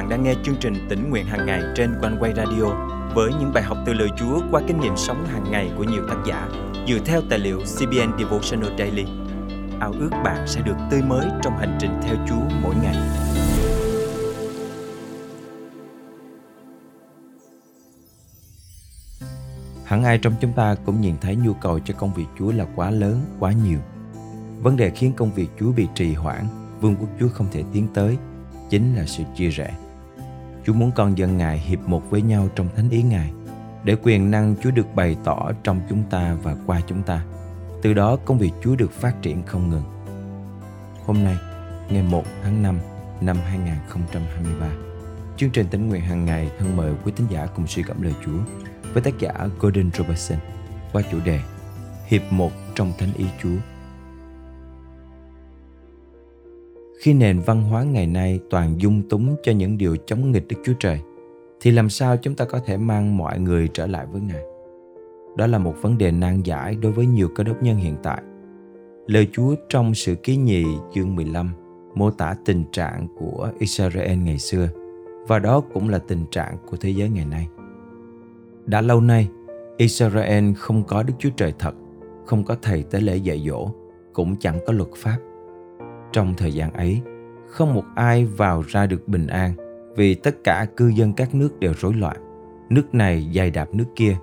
bạn đang nghe chương trình tỉnh nguyện hàng ngày trên quanh quay radio với những bài học từ lời Chúa qua kinh nghiệm sống hàng ngày của nhiều tác giả dựa theo tài liệu CBN Devotional Daily. Ao ước bạn sẽ được tươi mới trong hành trình theo Chúa mỗi ngày. Hẳn ai trong chúng ta cũng nhìn thấy nhu cầu cho công việc Chúa là quá lớn, quá nhiều. Vấn đề khiến công việc Chúa bị trì hoãn, vương quốc Chúa không thể tiến tới, chính là sự chia rẽ. Chúa muốn con dân Ngài hiệp một với nhau trong thánh ý Ngài, để quyền năng Chúa được bày tỏ trong chúng ta và qua chúng ta. Từ đó công việc Chúa được phát triển không ngừng. Hôm nay, ngày 1 tháng 5 năm 2023, chương trình tính nguyện hàng ngày thân mời quý tín giả cùng suy cảm lời Chúa với tác giả Gordon Robertson qua chủ đề Hiệp một trong thánh ý Chúa. Khi nền văn hóa ngày nay toàn dung túng cho những điều chống nghịch Đức Chúa Trời, thì làm sao chúng ta có thể mang mọi người trở lại với Ngài? Đó là một vấn đề nan giải đối với nhiều cơ đốc nhân hiện tại. Lời Chúa trong sự ký nhì chương 15 mô tả tình trạng của Israel ngày xưa và đó cũng là tình trạng của thế giới ngày nay. Đã lâu nay, Israel không có Đức Chúa Trời thật, không có thầy tế lễ dạy dỗ, cũng chẳng có luật pháp. Trong thời gian ấy, không một ai vào ra được bình an vì tất cả cư dân các nước đều rối loạn. Nước này dài đạp nước kia,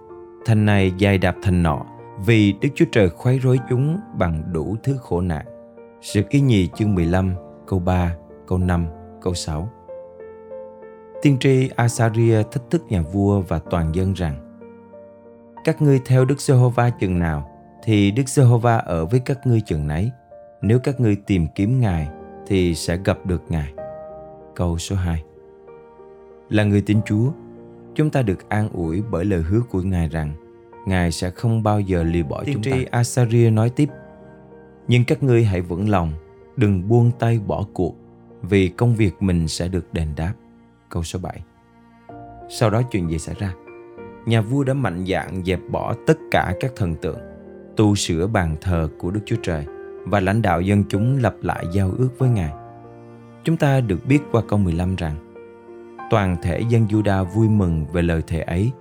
thành này dài đạp thành nọ vì Đức Chúa Trời khuấy rối chúng bằng đủ thứ khổ nạn. Sự ký nhì chương 15, câu 3, câu 5, câu 6. Tiên tri Asaria thách thức nhà vua và toàn dân rằng Các ngươi theo Đức Giê-hô-va chừng nào thì Đức Giê-hô-va ở với các ngươi chừng nấy nếu các ngươi tìm kiếm Ngài thì sẽ gặp được Ngài. Câu số 2 Là người tin Chúa, chúng ta được an ủi bởi lời hứa của Ngài rằng Ngài sẽ không bao giờ lìa bỏ Tiên chúng ta. Asaria nói tiếp Nhưng các ngươi hãy vững lòng, đừng buông tay bỏ cuộc vì công việc mình sẽ được đền đáp. Câu số 7 Sau đó chuyện gì xảy ra? Nhà vua đã mạnh dạn dẹp bỏ tất cả các thần tượng, tu sửa bàn thờ của Đức Chúa Trời – và lãnh đạo dân chúng lập lại giao ước với Ngài. Chúng ta được biết qua câu 15 rằng toàn thể dân Juda vui mừng về lời thề ấy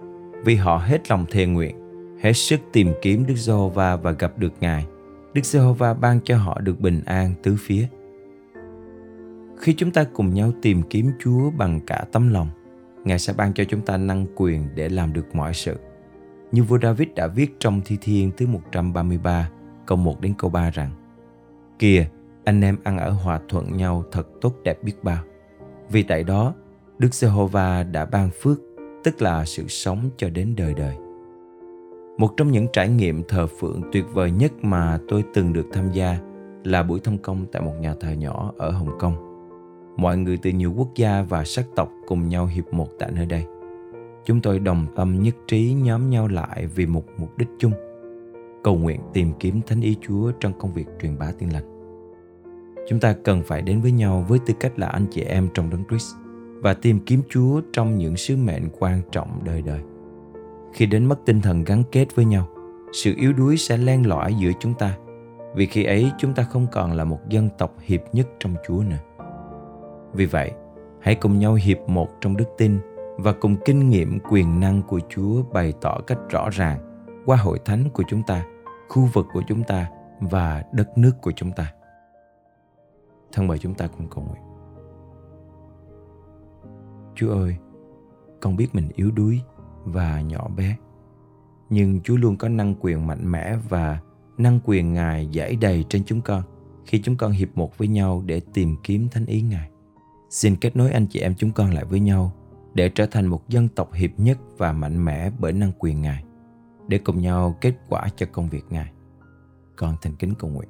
vì họ hết lòng thề nguyện, hết sức tìm kiếm Đức Giê-hô-va và gặp được Ngài. Đức Giê-hô-va ban cho họ được bình an tứ phía. Khi chúng ta cùng nhau tìm kiếm Chúa bằng cả tấm lòng, Ngài sẽ ban cho chúng ta năng quyền để làm được mọi sự. Như vua David đã viết trong Thi Thiên thứ 133, câu 1 đến câu 3 rằng Kìa, anh em ăn ở hòa thuận nhau thật tốt đẹp biết bao. Vì tại đó, Đức Giê-hô-va đã ban phước, tức là sự sống cho đến đời đời. Một trong những trải nghiệm thờ phượng tuyệt vời nhất mà tôi từng được tham gia là buổi thông công tại một nhà thờ nhỏ ở Hồng Kông. Mọi người từ nhiều quốc gia và sắc tộc cùng nhau hiệp một tại nơi đây. Chúng tôi đồng tâm nhất trí nhóm nhau lại vì một mục đích chung – cầu nguyện tìm kiếm thánh ý Chúa trong công việc truyền bá tin lành. Chúng ta cần phải đến với nhau với tư cách là anh chị em trong đấng Christ và tìm kiếm Chúa trong những sứ mệnh quan trọng đời đời. Khi đến mất tinh thần gắn kết với nhau, sự yếu đuối sẽ len lỏi giữa chúng ta vì khi ấy chúng ta không còn là một dân tộc hiệp nhất trong Chúa nữa. Vì vậy, hãy cùng nhau hiệp một trong đức tin và cùng kinh nghiệm quyền năng của Chúa bày tỏ cách rõ ràng qua hội thánh của chúng ta khu vực của chúng ta và đất nước của chúng ta. Thân mời chúng ta cùng cầu nguyện. Chúa ơi, con biết mình yếu đuối và nhỏ bé, nhưng Chúa luôn có năng quyền mạnh mẽ và năng quyền Ngài giải đầy trên chúng con khi chúng con hiệp một với nhau để tìm kiếm thánh ý Ngài. Xin kết nối anh chị em chúng con lại với nhau để trở thành một dân tộc hiệp nhất và mạnh mẽ bởi năng quyền Ngài để cùng nhau kết quả cho công việc Ngài. Con thành kính cầu nguyện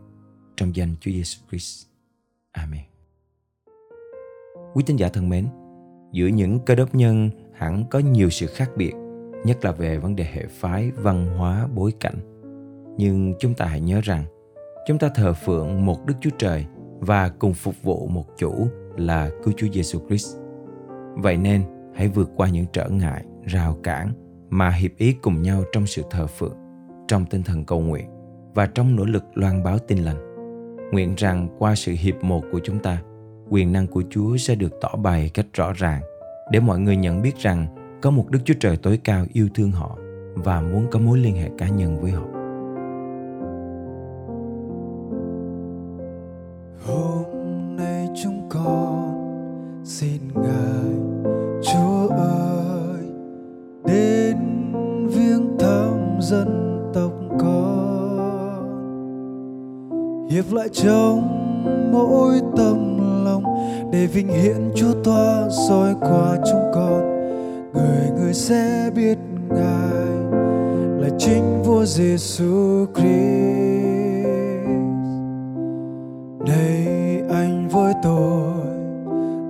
trong danh Chúa Giêsu Christ. Amen. Quý tín giả thân mến, giữa những cơ đốc nhân hẳn có nhiều sự khác biệt, nhất là về vấn đề hệ phái, văn hóa, bối cảnh. Nhưng chúng ta hãy nhớ rằng, chúng ta thờ phượng một Đức Chúa Trời và cùng phục vụ một chủ là cứu Chúa Giêsu Christ. Vậy nên, hãy vượt qua những trở ngại, rào cản mà hiệp ý cùng nhau trong sự thờ phượng, trong tinh thần cầu nguyện và trong nỗ lực loan báo tin lành. Nguyện rằng qua sự hiệp một của chúng ta, quyền năng của Chúa sẽ được tỏ bày cách rõ ràng để mọi người nhận biết rằng có một Đức Chúa Trời tối cao yêu thương họ và muốn có mối liên hệ cá nhân với họ. Hiệp lại trong mỗi tâm lòng, để vinh hiển Chúa toa soi qua chúng con. Người người sẽ biết Ngài là chính Vua Giêsu Christ. Đây anh với tôi,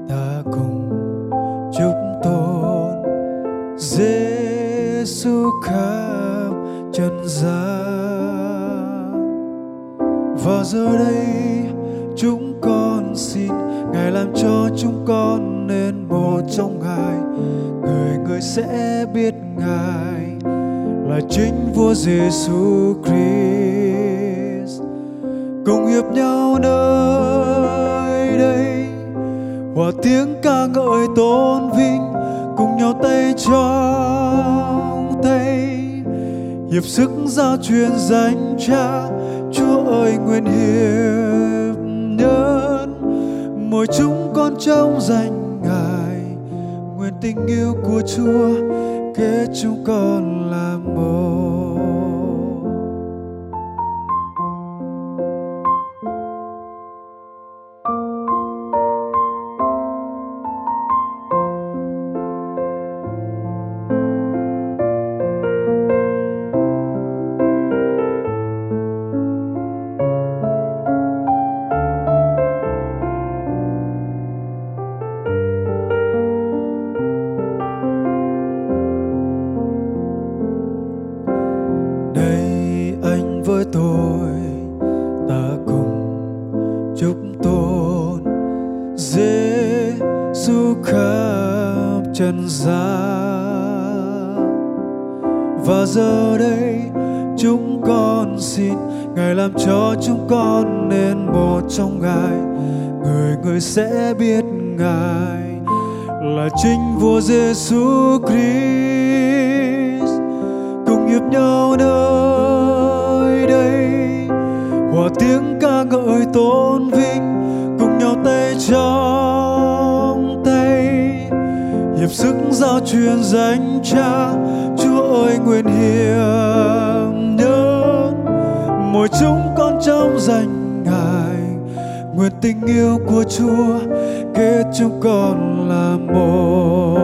ta cùng chúc tôn Giêsu khắp trần gian và giờ đây, chúng con xin ngài làm cho chúng con nên một trong ngài. Người người sẽ biết ngài là chính vua Giêsu Christ. Cùng hiệp nhau nơi đây, hòa tiếng ca ngợi tôn vinh, cùng nhau tay trong tay. Hiệp sức giao truyền danh cha tôi nguyện hiệp nhân mỗi chúng con trong danh ngài, nguyện tình yêu của chúa kết chúng con là một. Giêsu khắp trần gian. Và giờ đây, chúng con xin ngài làm cho chúng con nên một trong ngài. Người người sẽ biết ngài là chính vua Giêsu Christ. Cùng hiệp nhau nơi đây, hòa tiếng ca ngợi tôn vinh, cùng nhau tay trong hiệp sức giao truyền danh cha. Chúa ơi, nguyện hiệp nhân mỗi chúng con trong danh ngài. Nguyện tình yêu của chúa kết chúng con là một.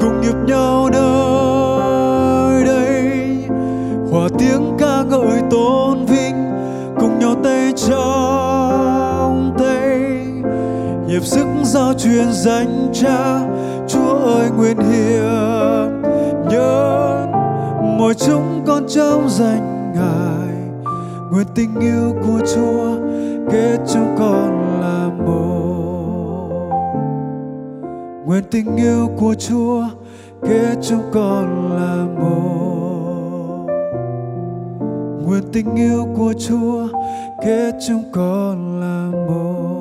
Cùng hiệp nhau nơi đây. Hòa tiếng ca ngợi tôn vinh. Cùng nhau tay trong hiệp sức giao truyền danh cha chúa ơi, nguyện hiệp nhớ mọi chúng con trong danh ngài. Nguyện tình yêu của chúa kết chúng con là một. Nguyện tình yêu của chúa kết chúng con là một. Nguyện tình yêu của chúa kết chúng con là một.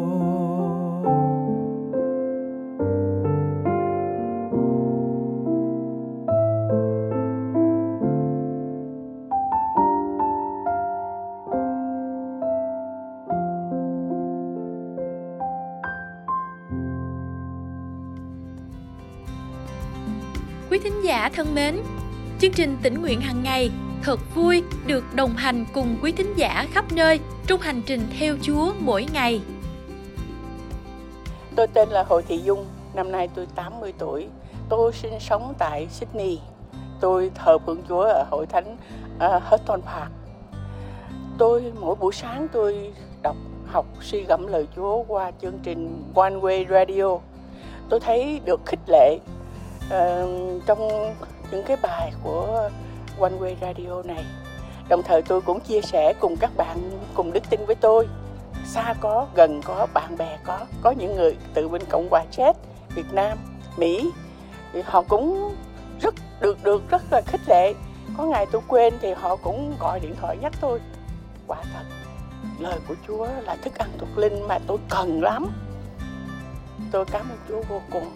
Thính giả thân mến, chương trình tỉnh nguyện hàng ngày thật vui được đồng hành cùng quý thính giả khắp nơi trong hành trình theo Chúa mỗi ngày. Tôi tên là Hồ Thị Dung, năm nay tôi 80 tuổi. Tôi sinh sống tại Sydney. Tôi thờ phượng Chúa ở hội thánh uh, Houghton Park. Tôi mỗi buổi sáng tôi đọc học suy gẫm lời Chúa qua chương trình One Way Radio. Tôi thấy được khích lệ uh, trong những cái bài của One Way Radio này. Đồng thời tôi cũng chia sẻ cùng các bạn cùng đức tin với tôi. Xa có, gần có, bạn bè có, có những người từ bên Cộng hòa Czech, Việt Nam, Mỹ thì họ cũng rất được được rất là khích lệ. Có ngày tôi quên thì họ cũng gọi điện thoại nhắc tôi. Quả thật, lời của Chúa là thức ăn thuộc linh mà tôi cần lắm. Tôi cảm ơn Chúa vô cùng